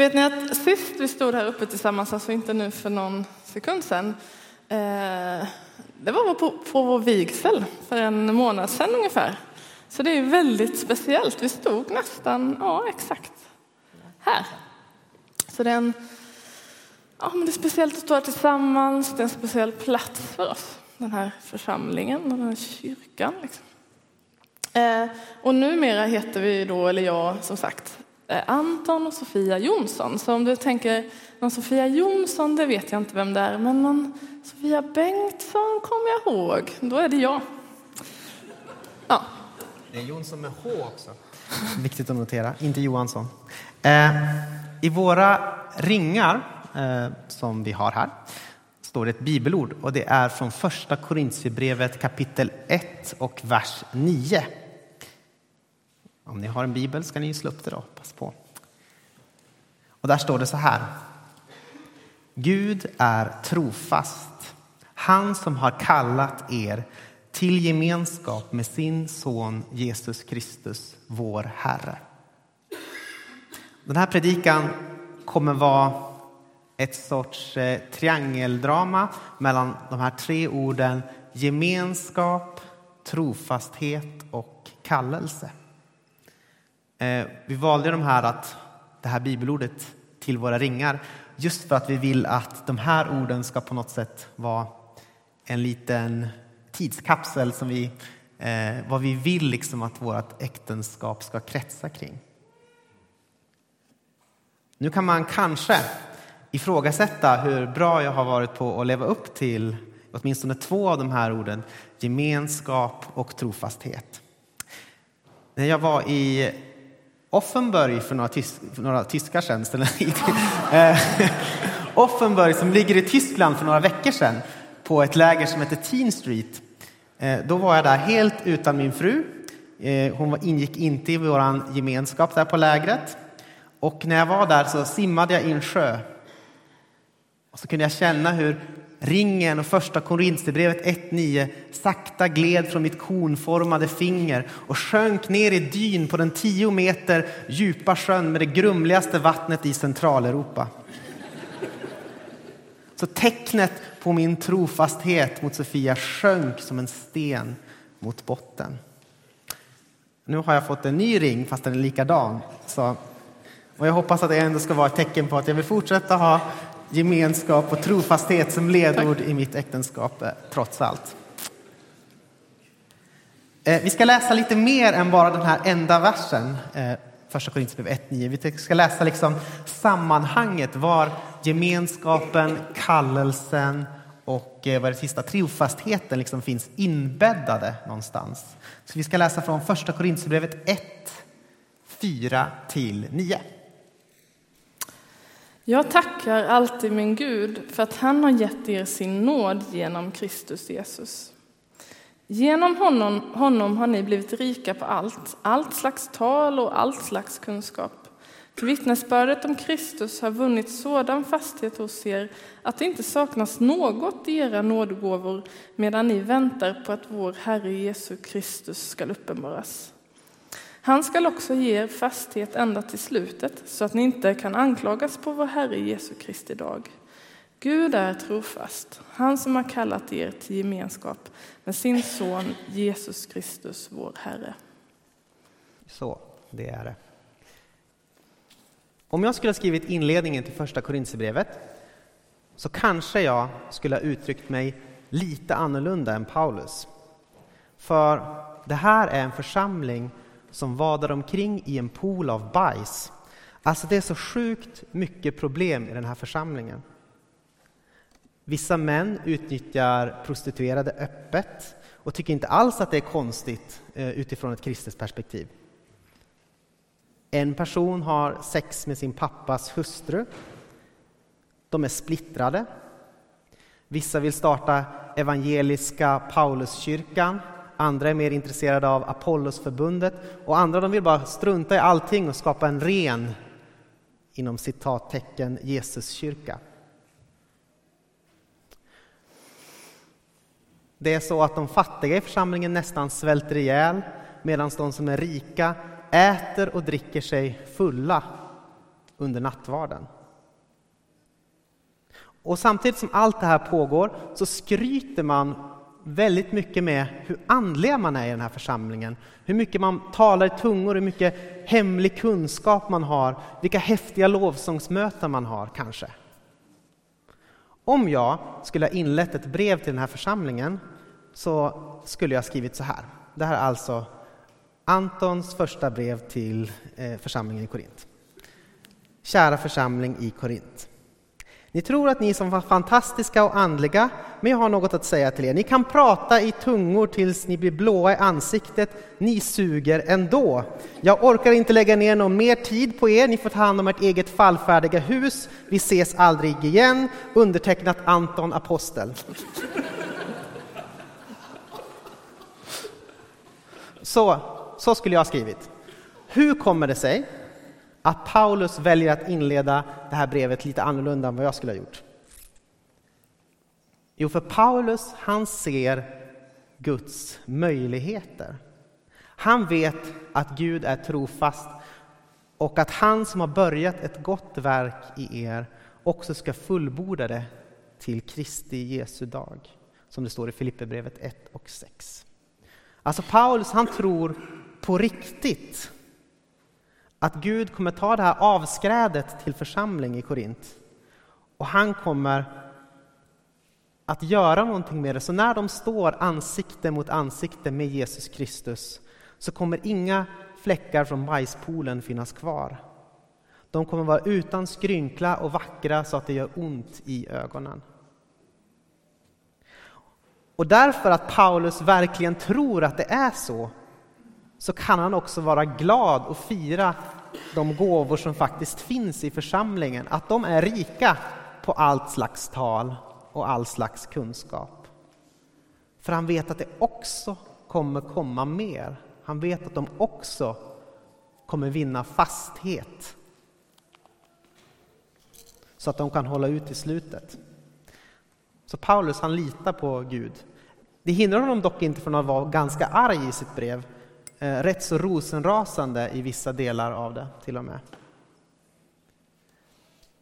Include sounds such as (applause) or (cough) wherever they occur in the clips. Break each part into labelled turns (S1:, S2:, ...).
S1: Vet ni att sist vi stod här uppe tillsammans, alltså inte nu för någon sekund sedan, eh, det var på, på vår vigsel för en månad sedan ungefär. Så det är väldigt speciellt. Vi stod nästan, ja exakt, här. Så det är, en, ja, men det är speciellt att stå här tillsammans, det är en speciell plats för oss, den här församlingen och den här kyrkan. Liksom. Eh, och numera heter vi då, eller jag som sagt, Eh, Anton och Sofia Jonsson. Så om du tänker någon Sofia Jonsson, det vet jag inte vem det är, men någon Sofia Bengtsson kommer jag ihåg. Då är det jag.
S2: Ja. Det är Jonsson med H också. Viktigt att notera, inte Johansson. Eh, I våra ringar eh, som vi har här står det ett bibelord och det är från första Korintierbrevet kapitel 1 och vers 9. Om ni har en bibel ska ni slå upp det då, pass på. Och där står det så här. Gud är trofast, han som har kallat er till gemenskap med sin son Jesus Kristus, vår Herre. Den här predikan kommer vara ett sorts eh, triangeldrama mellan de här tre orden gemenskap, trofasthet och kallelse. Eh, vi valde de här att, det här bibelordet till våra ringar just för att vi vill att de här orden ska på något sätt vara en liten tidskapsel som vi, eh, vad vi vill liksom att vårt äktenskap ska kretsa kring. Nu kan man kanske ifrågasätta hur bra jag har varit på att leva upp till åtminstone två av de här orden, gemenskap och trofasthet. När jag var i Offenburg för några, tis, för några tyskar sedan, eh, (laughs) Offenburg som ligger i Tyskland för några veckor sedan på ett läger som heter Teen Street. Eh, då var jag där helt utan min fru. Eh, hon ingick inte i vår gemenskap där på lägret. Och när jag var där så simmade jag i en sjö. Och så kunde jag känna hur ringen och första Korinthierbrevet 1.9 sakta gled från mitt konformade finger och sjönk ner i dyn på den tio meter djupa sjön med det grumligaste vattnet i Centraleuropa. Så tecknet på min trofasthet mot Sofia sjönk som en sten mot botten. Nu har jag fått en ny ring, fast den är likadan. Så, och jag hoppas att det ändå ska vara ett tecken på att jag vill fortsätta ha gemenskap och trofasthet som ledord Tack. i mitt äktenskap, eh, trots allt. Eh, vi ska läsa lite mer än bara den här enda versen, eh, första Korinthierbrevet 1.9. Vi ska läsa liksom sammanhanget, var gemenskapen, kallelsen och vad det sista, trofastheten liksom finns inbäddade någonstans. Så vi ska läsa från första Korinthierbrevet 1, 4 till 9.
S1: Jag tackar alltid min Gud för att han har gett er sin nåd genom Kristus Jesus. Genom honom, honom har ni blivit rika på allt, allt slags tal och allt slags kunskap. För vittnesbördet om Kristus har vunnit sådan fasthet hos er att det inte saknas något i era nådgåvor medan ni väntar på att vår Herre Jesus Kristus skall uppenbaras. Han skall också ge er fasthet ända till slutet så att ni inte kan anklagas på vår Herre Jesu Kristi dag. Gud är trofast, han som har kallat er till gemenskap med sin son Jesus Kristus, vår Herre.
S2: Så, det är det. Om jag skulle ha skrivit inledningen till första Korintierbrevet så kanske jag skulle ha uttryckt mig lite annorlunda än Paulus. För det här är en församling som vadar omkring i en pool av bajs. Alltså det är så sjukt mycket problem i den här församlingen. Vissa män utnyttjar prostituerade öppet och tycker inte alls att det är konstigt eh, utifrån ett kristet perspektiv. En person har sex med sin pappas hustru. De är splittrade. Vissa vill starta evangeliska Pauluskyrkan andra är mer intresserade av Apollosförbundet och andra de vill bara strunta i allting och skapa en ren, inom citattecken, Jesuskyrka. Det är så att de fattiga i församlingen nästan svälter ihjäl medan de som är rika äter och dricker sig fulla under nattvarden. Och samtidigt som allt det här pågår så skryter man väldigt mycket med hur andliga man är i den här församlingen. Hur mycket man talar i tungor, hur mycket hemlig kunskap man har, vilka häftiga lovsångsmöten man har kanske. Om jag skulle ha inlett ett brev till den här församlingen så skulle jag skrivit så här. Det här är alltså Antons första brev till eh, församlingen i Korint. Kära församling i Korint. Ni tror att ni är som fantastiska och andliga, men jag har något att säga till er. Ni kan prata i tungor tills ni blir blåa i ansiktet. Ni suger ändå. Jag orkar inte lägga ner någon mer tid på er. Ni får ta hand om ert eget fallfärdiga hus. Vi ses aldrig igen. Undertecknat Anton Apostel. Så, så skulle jag ha skrivit. Hur kommer det sig att Paulus väljer att inleda det här brevet lite annorlunda än vad jag skulle ha gjort? Jo, för Paulus han ser Guds möjligheter. Han vet att Gud är trofast och att han som har börjat ett gott verk i er också ska fullborda det till Kristi Jesu dag, som det står i Filipperbrevet 1 och 6. Alltså Paulus han tror på riktigt att Gud kommer ta det här avskrädet till församling i Korint och han kommer att göra någonting med det. Så när de står ansikte mot ansikte med Jesus Kristus så kommer inga fläckar från bajspoolen finnas kvar. De kommer vara utan skrynkla och vackra så att det gör ont i ögonen. Och därför att Paulus verkligen tror att det är så, så kan han också vara glad och fira de gåvor som faktiskt finns i församlingen, att de är rika på allt slags tal och all slags kunskap. För han vet att det också kommer komma mer. Han vet att de också kommer vinna fasthet så att de kan hålla ut i slutet. Så Paulus han litar på Gud. Det hindrar honom dock inte från att vara ganska arg i sitt brev. Eh, rätt så rosenrasande i vissa delar av det till och med.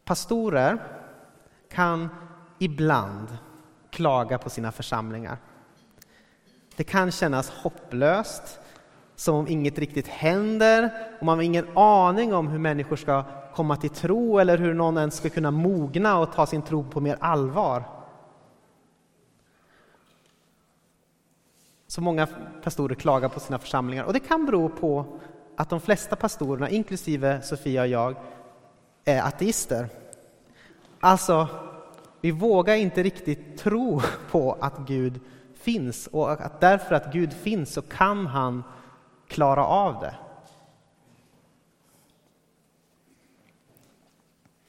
S2: Pastorer kan ibland klaga på sina församlingar. Det kan kännas hopplöst, som om inget riktigt händer och man har ingen aning om hur människor ska komma till tro eller hur någon ens ska kunna mogna och ta sin tro på mer allvar. Så många pastorer klagar på sina församlingar och det kan bero på att de flesta pastorerna, inklusive Sofia och jag, är ateister. Alltså, vi vågar inte riktigt tro på att Gud finns och att därför att Gud finns så kan han klara av det.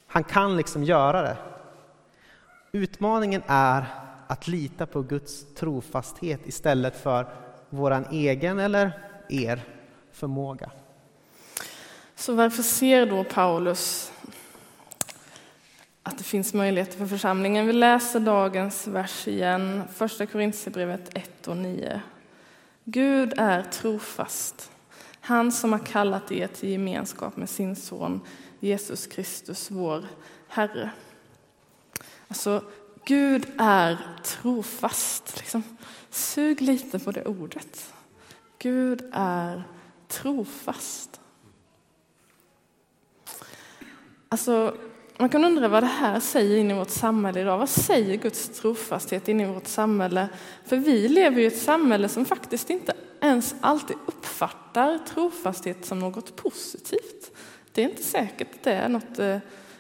S2: Han kan liksom göra det. Utmaningen är att lita på Guds trofasthet istället för vår egen eller er förmåga.
S1: Så varför ser då Paulus att det finns möjligheter för församlingen? Vi läser dagens vers igen, första Korintierbrevet 1 och 9. Gud är trofast, han som har kallat er till gemenskap med sin son Jesus Kristus, vår Herre. Alltså, Gud är trofast. Liksom, sug lite på det ordet. Gud är trofast. Alltså, man kan undra vad det här säger in i vårt samhälle idag. Vad säger Guds trofasthet in i vårt samhälle? För vi lever i ett samhälle som faktiskt inte ens alltid uppfattar trofasthet som något positivt. Det är inte säkert att det är något eh,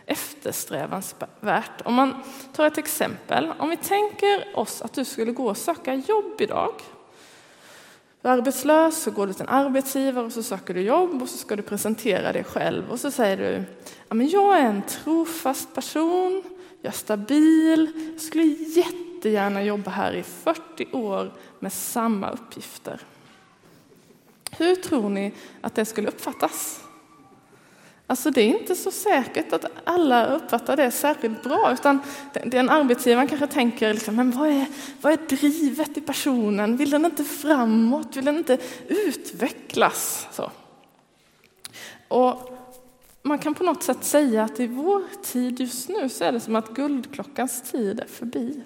S1: eftersträvansvärt. Om man tar ett exempel, om vi tänker oss att du skulle gå och söka jobb idag. Du är arbetslös, så går du till en arbetsgivare och så söker du jobb och så ska du presentera dig själv och så säger du ja, men jag är en trofast person, jag är stabil, jag skulle jättegärna jobba här i 40 år med samma uppgifter. Hur tror ni att det skulle uppfattas? Alltså det är inte så säkert att alla uppfattar det särskilt bra, utan den arbetsgivaren kanske tänker liksom, men vad är, vad är drivet i personen? Vill den inte framåt? Vill den inte utvecklas? Så. Och man kan på något sätt säga att i vår tid just nu så är det som att guldklockans tid är förbi.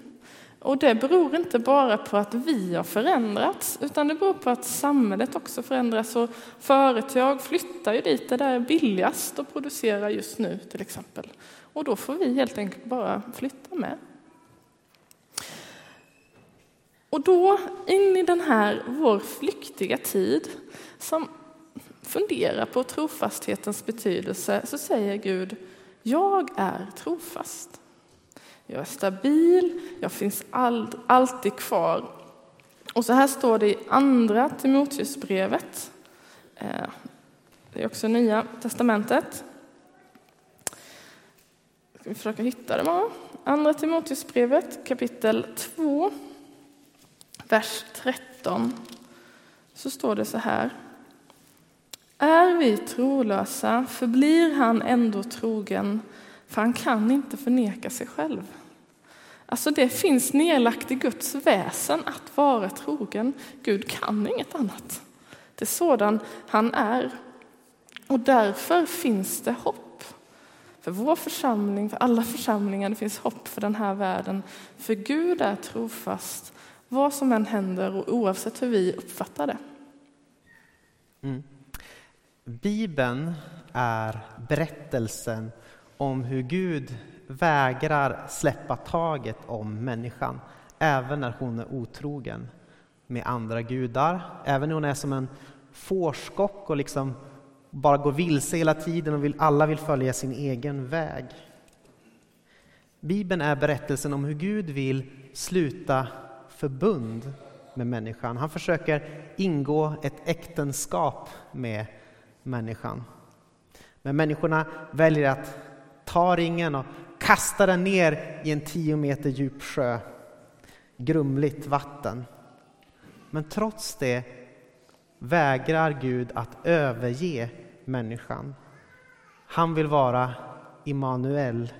S1: Och det beror inte bara på att vi har förändrats, utan det beror på att samhället också förändras. Och företag flyttar ju dit där det är billigast att producera just nu till exempel. Och då får vi helt enkelt bara flytta med. Och då, in i den här vår flyktiga tid, som funderar på trofasthetens betydelse, så säger Gud, jag är trofast. Jag är stabil, jag finns alltid kvar. Och så här står det i Andra Timoteusbrevet. Eh, det är också Nya testamentet. Ska vi försöka hitta det bara. Andra Timoteusbrevet kapitel 2, vers 13. Så står det så här. Är vi trolösa förblir han ändå trogen, för han kan inte förneka sig själv. Alltså det finns nedlagt i Guds väsen att vara trogen. Gud kan inget annat. Det är sådan han är. Och därför finns det hopp. För vår församling, för alla församlingar, det finns hopp för den här världen. För Gud är trofast, vad som än händer och oavsett hur vi uppfattar det.
S2: Mm. Bibeln är berättelsen om hur Gud vägrar släppa taget om människan, även när hon är otrogen med andra gudar, även när hon är som en fårskock och liksom bara går vilse hela tiden och vill, alla vill följa sin egen väg. Bibeln är berättelsen om hur Gud vill sluta förbund med människan. Han försöker ingå ett äktenskap med människan. Men människorna väljer att tar ringen och kastar den ner i en tio meter djup sjö. Grumligt vatten. Men trots det vägrar Gud att överge människan. Han vill vara Immanuel,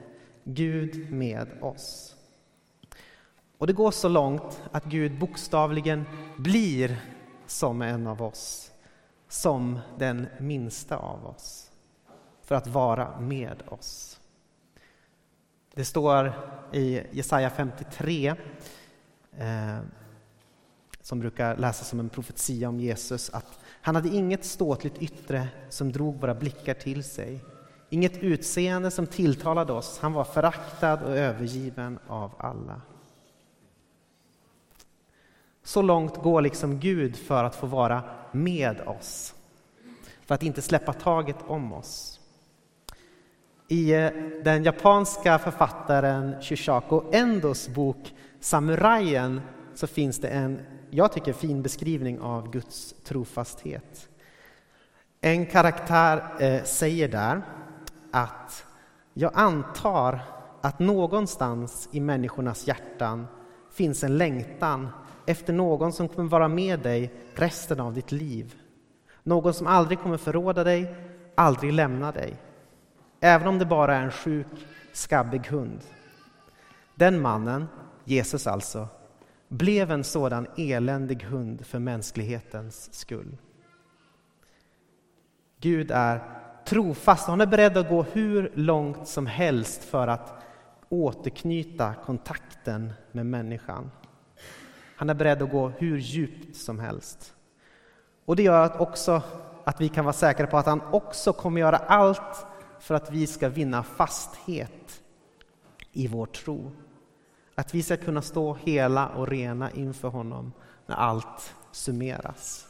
S2: Gud med oss. Och det går så långt att Gud bokstavligen blir som en av oss, som den minsta av oss, för att vara med oss. Det står i Jesaja 53, eh, som brukar läsas som en profetia om Jesus, att han hade inget ståtligt yttre som drog våra blickar till sig, inget utseende som tilltalade oss. Han var föraktad och övergiven av alla. Så långt går liksom Gud för att få vara med oss, för att inte släppa taget om oss. I eh, den japanska författaren Shishako Endos bok Samurajen så finns det en, jag tycker, fin beskrivning av Guds trofasthet. En karaktär eh, säger där att jag antar att någonstans i människornas hjärtan finns en längtan efter någon som kommer vara med dig resten av ditt liv. Någon som aldrig kommer förråda dig, aldrig lämna dig. Även om det bara är en sjuk, skabbig hund. Den mannen, Jesus alltså, blev en sådan eländig hund för mänsklighetens skull. Gud är trofast, han är beredd att gå hur långt som helst för att återknyta kontakten med människan. Han är beredd att gå hur djupt som helst. Och det gör också att vi kan vara säkra på att han också kommer göra allt för att vi ska vinna fasthet i vår tro. Att vi ska kunna stå hela och rena inför honom när allt summeras.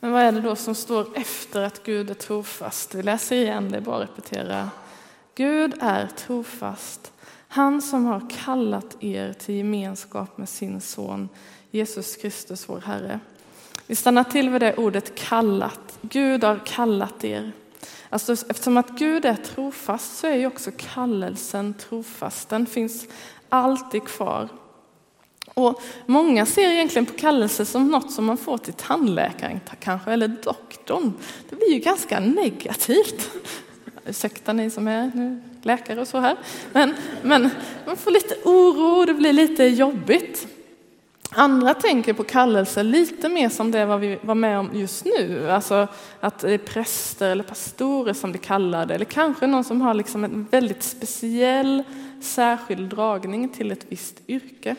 S1: Men vad är det då som står efter att Gud är trofast? Vi läser igen, det är bara att repetera. Gud är trofast, han som har kallat er till gemenskap med sin son Jesus Kristus, vår Herre. Vi stannar till vid det ordet kallat. Gud har kallat er. Alltså, eftersom att Gud är trofast så är ju också kallelsen trofast. Den finns alltid kvar. Och många ser egentligen på kallelse som något som man får till tandläkaren kanske, eller doktorn. Det blir ju ganska negativt. (laughs) Ursäkta ni som är nu läkare och så här. Men, men man får lite oro, det blir lite jobbigt. Andra tänker på kallelse lite mer som det vad vi var med om just nu. Alltså att det är präster eller pastorer som blir kallade. Eller kanske någon som har liksom en väldigt speciell, särskild dragning till ett visst yrke.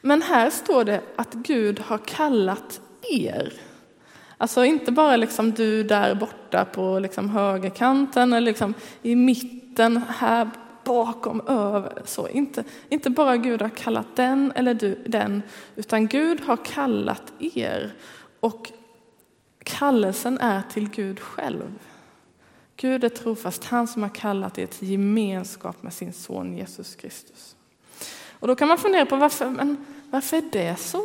S1: Men här står det att Gud har kallat er. Alltså inte bara liksom du där borta på liksom högerkanten eller liksom i mitten här bakom, över. Så inte, inte bara Gud har kallat den eller du, den, utan Gud har kallat er. Och kallelsen är till Gud själv. Gud är trofast, han som har kallat er till gemenskap med sin son Jesus Kristus. Och då kan man fundera på varför, men varför är det så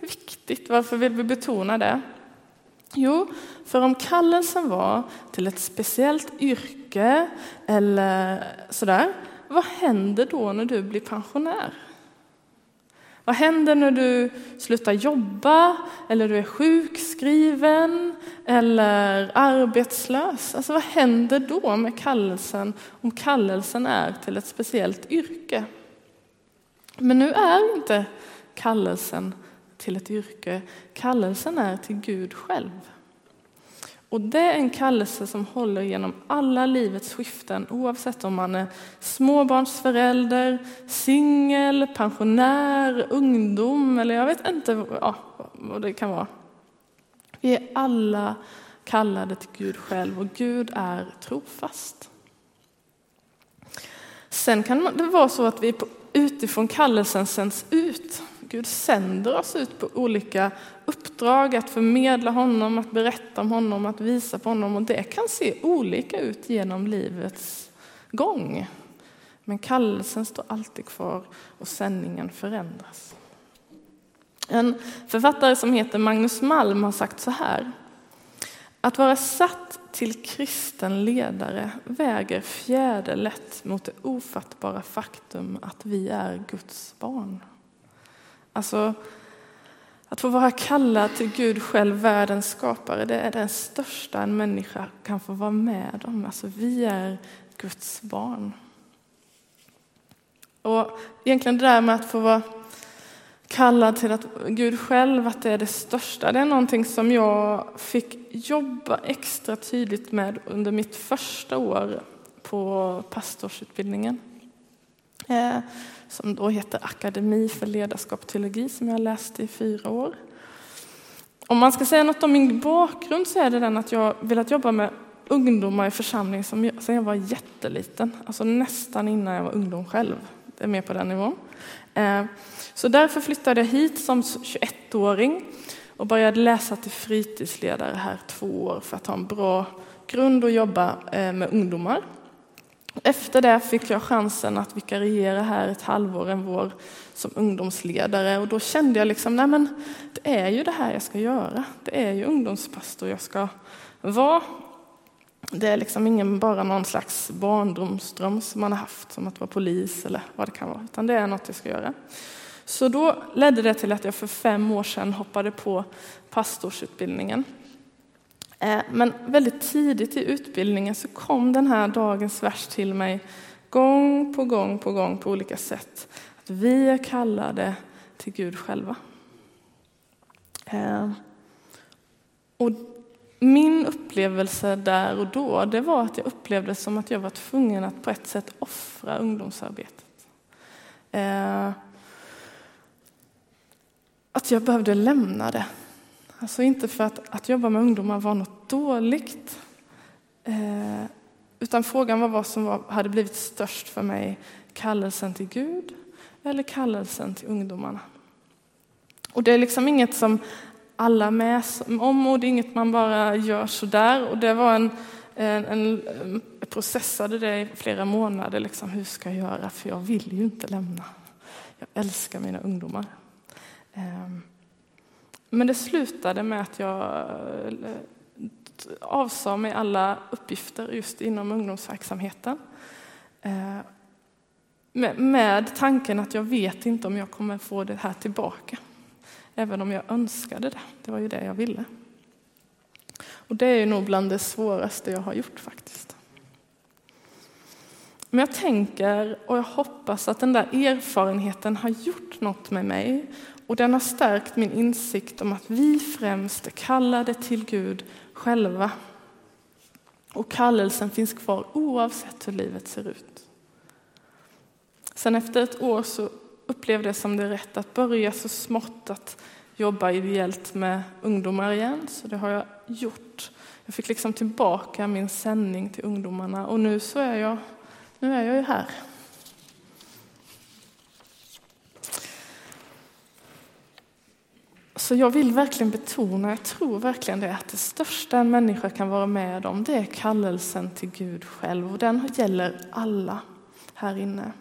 S1: viktigt? Varför vill vi betona det? Jo, för om kallelsen var till ett speciellt yrke eller sådär, vad händer då när du blir pensionär? Vad händer när du slutar jobba eller du är sjukskriven eller arbetslös? Alltså vad händer då med kallelsen om kallelsen är till ett speciellt yrke? Men nu är inte kallelsen till ett yrke. Kallelsen är till Gud själv. Och det är en kallelse som håller genom alla livets skiften oavsett om man är småbarnsförälder, singel, pensionär, ungdom eller jag vet inte ja, vad det kan vara. Vi är alla kallade till Gud själv och Gud är trofast. Sen kan det vara så att vi utifrån kallelsen sänds ut Gud sänder oss ut på olika uppdrag, att förmedla honom, att berätta om honom, att visa på honom. Och det kan se olika ut genom livets gång. Men kallelsen står alltid kvar och sändningen förändras. En författare som heter Magnus Malm har sagt så här. Att vara satt till kristen ledare väger fjäderlätt mot det ofattbara faktum att vi är Guds barn. Alltså, att få vara kallad till Gud själv, världens skapare, det är det största en människa kan få vara med om. Alltså, vi är Guds barn. Och egentligen det där med att få vara kallad till att Gud själv, att det är det största, det är någonting som jag fick jobba extra tydligt med under mitt första år på pastorsutbildningen. Eh, som då heter Akademi för ledarskap och teologi som jag läste i fyra år. Om man ska säga något om min bakgrund så är det den att jag velat jobba med ungdomar i församling som jag, sedan jag var jätteliten, alltså nästan innan jag var ungdom själv. Det är mer på den nivån. Eh, så därför flyttade jag hit som 21-åring och började läsa till fritidsledare här två år för att ha en bra grund att jobba eh, med ungdomar. Efter det fick jag chansen att vikariera här ett halvår, en vår, som ungdomsledare. Och då kände jag liksom, nej men det är ju det här jag ska göra. Det är ju ungdomspastor jag ska vara. Det är liksom ingen bara någon slags barndomsdröm som man har haft, som att vara polis eller vad det kan vara, utan det är något jag ska göra. Så då ledde det till att jag för fem år sedan hoppade på pastorsutbildningen. Eh, men väldigt tidigt i utbildningen så kom den här dagens vers till mig gång på gång på gång på olika sätt. Att vi är kallade till Gud själva. Eh, och min upplevelse där och då, det var att jag upplevde som att jag var tvungen att på ett sätt offra ungdomsarbetet. Eh, att jag behövde lämna det. Alltså inte för att, att jobba med ungdomar var något dåligt. Eh, utan frågan var vad som var, hade blivit störst för mig. Kallelsen till Gud eller kallelsen till ungdomarna. Och det är liksom inget som alla med om och det är inget man bara gör sådär. Och det var en, en, en jag processade det i flera månader. Liksom, hur ska jag göra? För jag vill ju inte lämna. Jag älskar mina ungdomar. Eh, men det slutade med att jag eh, avsade mig alla uppgifter just inom ungdomsverksamheten. Eh, med tanken att jag vet inte om jag kommer få det här tillbaka. Även om jag önskade det. Det var ju det jag ville. Och det är nog bland det svåraste jag har gjort faktiskt. Men jag tänker och jag hoppas att den där erfarenheten har gjort något med mig och den har stärkt min insikt om att vi främst är kallade till Gud själva. Och kallelsen finns kvar oavsett hur livet ser ut. Sen efter ett år så upplevde jag som det rätt att börja så smått att jobba ideellt med ungdomar igen, så det har jag gjort. Jag fick liksom tillbaka min sändning till ungdomarna och nu så är jag, nu är jag ju här. Så jag vill verkligen betona, jag tror verkligen det, att det största en människa kan vara med om, det är kallelsen till Gud själv och den gäller alla här inne.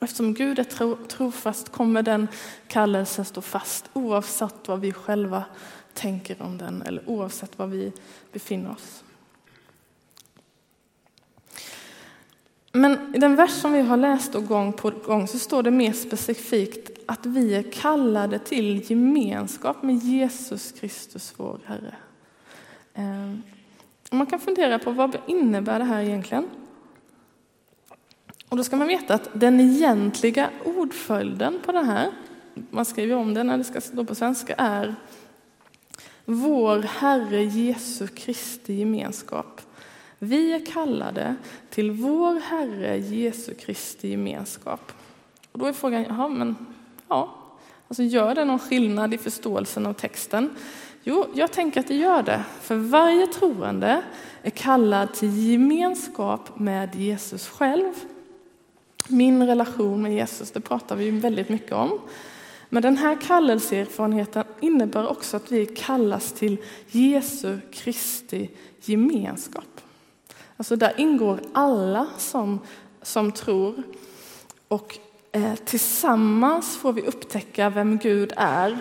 S1: Eftersom Gud är tro, trofast kommer den kallelsen stå fast oavsett vad vi själva tänker om den eller oavsett var vi befinner oss. Men i den vers som vi har läst gång på gång så står det mer specifikt att vi är kallade till gemenskap med Jesus Kristus, vår Herre. Ehm, man kan fundera på vad innebär det här egentligen? Och då ska man veta att den egentliga ordföljden på det här, man skriver om det när det ska stå på svenska, är vår Herre Jesu Kristi gemenskap. Vi är kallade till vår Herre Jesu Kristi gemenskap. Och då är frågan, jaha, men ja, alltså gör det någon skillnad i förståelsen av texten? Jo, jag tänker att det gör det. För varje troende är kallad till gemenskap med Jesus själv min relation med Jesus, det pratar vi väldigt mycket om. Men den här kallelseerfarenheten innebär också att vi kallas till Jesu Kristi gemenskap. Alltså där ingår alla som, som tror. Och Eh, tillsammans får vi upptäcka vem Gud är.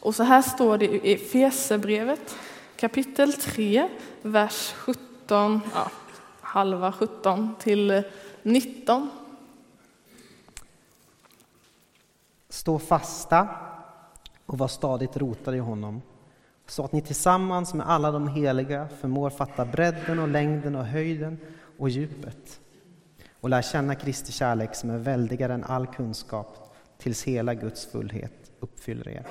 S1: Och så här står det i Fesebrevet kapitel 3, vers 17, ja, halva 17 till 19.
S2: Stå fasta och var stadigt rotade i honom så att ni tillsammans med alla de heliga förmår fatta bredden och längden och höjden och djupet och lär känna Kristi kärlek som är väldigare än all kunskap tills hela Guds fullhet uppfyller er.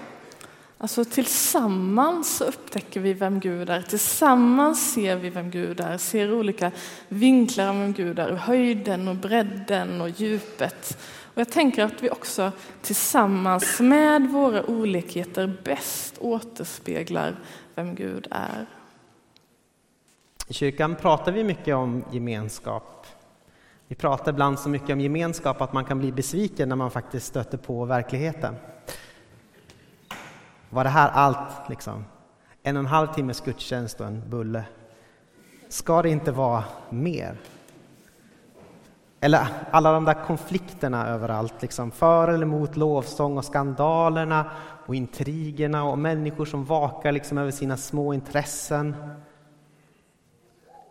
S1: Alltså tillsammans upptäcker vi vem Gud är. Tillsammans ser vi vem Gud är, ser olika vinklar av vem Gud är, höjden och bredden och djupet. Och jag tänker att vi också tillsammans med våra olikheter bäst återspeglar vem Gud är.
S2: I kyrkan pratar vi mycket om gemenskap. Vi pratar ibland så mycket om gemenskap att man kan bli besviken när man faktiskt stöter på verkligheten. Var det här allt? Liksom? En och en halv timmes gudstjänst och en bulle. Ska det inte vara mer? Eller alla de där konflikterna överallt, liksom, för eller mot lovsång och skandalerna och intrigerna och människor som vakar liksom över sina små intressen.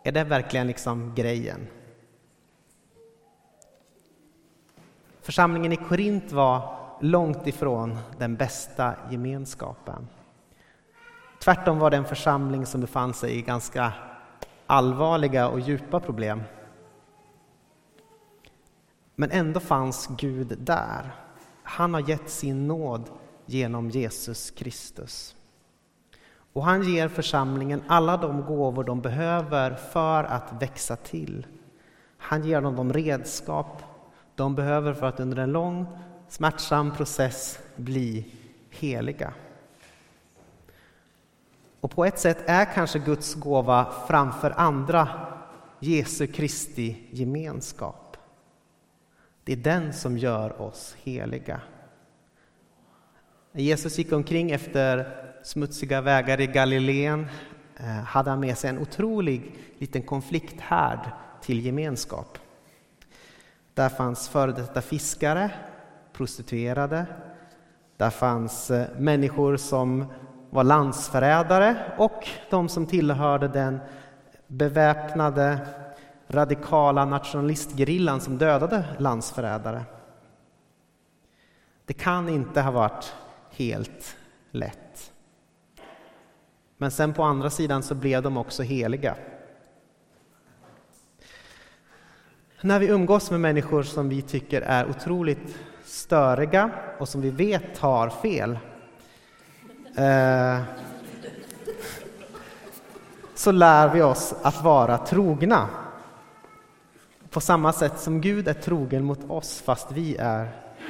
S2: Är det verkligen liksom grejen? Församlingen i Korint var långt ifrån den bästa gemenskapen. Tvärtom var det en församling som befann sig i ganska allvarliga och djupa problem. Men ändå fanns Gud där. Han har gett sin nåd genom Jesus Kristus. Och han ger församlingen alla de gåvor de behöver för att växa till. Han ger dem de redskap de behöver för att under en lång smärtsam process bli heliga. Och på ett sätt är kanske Guds gåva framför andra Jesu Kristi gemenskap. Det är den som gör oss heliga. När Jesus gick omkring efter smutsiga vägar i Galileen eh, hade han med sig en otrolig liten konflikthärd till gemenskap. Där fanns före detta fiskare prostituerade. Där fanns eh, människor som var landsförrädare och de som tillhörde den beväpnade radikala nationalistgerillan som dödade landsförrädare. Det kan inte ha varit helt lätt. Men sen på andra sidan så blev de också heliga. När vi umgås med människor som vi tycker är otroligt störiga och som vi vet har fel eh, så lär vi oss att vara trogna. På samma sätt som Gud är trogen mot oss fast vi är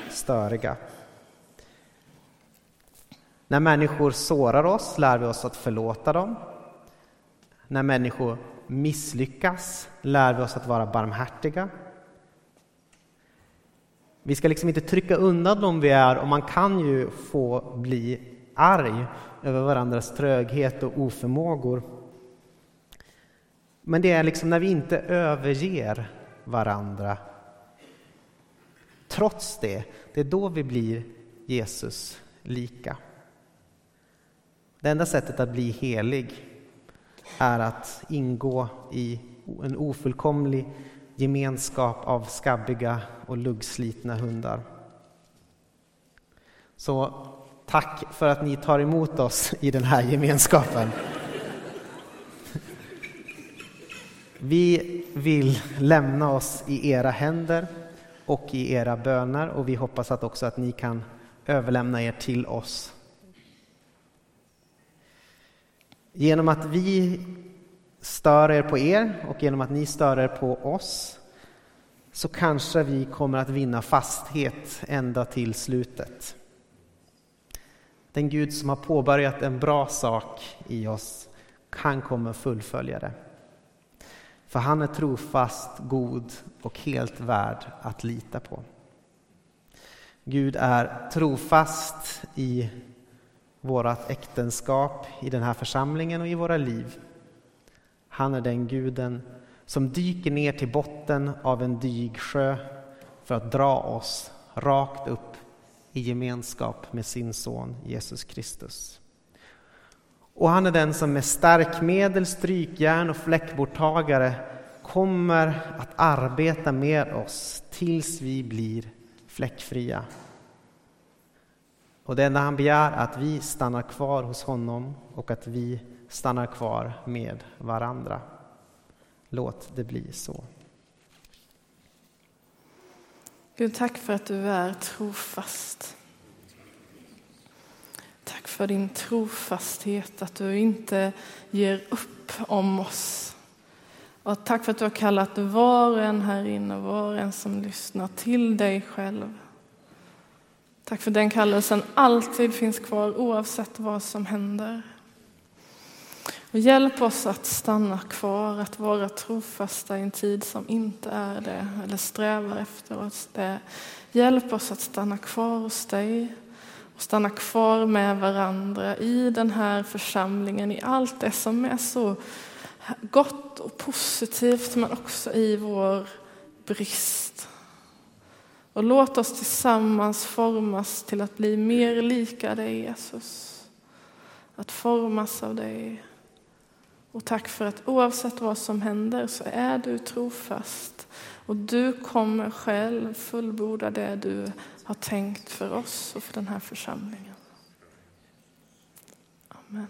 S2: störiga. När människor sårar oss lär vi oss att förlåta dem. När människor misslyckas lär vi oss att vara barmhärtiga. Vi ska liksom inte trycka undan dem vi är och man kan ju få bli arg över varandras tröghet och oförmågor. Men det är liksom när vi inte överger varandra. Trots det, det är då vi blir Jesus lika. Det enda sättet att bli helig är att ingå i en ofullkomlig gemenskap av skabbiga och luggslitna hundar. Så tack för att ni tar emot oss i den här gemenskapen. Vi vill lämna oss i era händer och i era böner och vi hoppas att också att ni kan överlämna er till oss. Genom att vi stör er på er och genom att ni stör er på oss så kanske vi kommer att vinna fasthet ända till slutet. Den Gud som har påbörjat en bra sak i oss, han kommer fullfölja det. För han är trofast, god och helt värd att lita på. Gud är trofast i vårt äktenskap, i den här församlingen och i våra liv. Han är den guden som dyker ner till botten av en dygsjö för att dra oss rakt upp i gemenskap med sin son Jesus Kristus. Och han är den som med stärkmedel, strykjärn och fläckborttagare kommer att arbeta med oss tills vi blir fläckfria. Och det enda han begär är att vi stannar kvar hos honom och att vi stannar kvar med varandra. Låt det bli så.
S1: Gud, tack för att du är trofast. Tack för din trofasthet, att du inte ger upp om oss. Och tack för att du har kallat var och en här inne, var och en som lyssnar till dig själv. Tack för den kallelsen alltid finns kvar oavsett vad som händer. Och hjälp oss att stanna kvar, att vara trofasta i en tid som inte är det, eller strävar efter oss det. Hjälp oss att stanna kvar hos dig och stanna kvar med varandra i den här församlingen, i allt det som är så gott och positivt, men också i vår brist. Och låt oss tillsammans formas till att bli mer lika dig, Jesus. Att formas av dig. Och tack för att oavsett vad som händer så är du trofast. Och du kommer själv fullborda det du har tänkt för oss och för den här församlingen. Amen.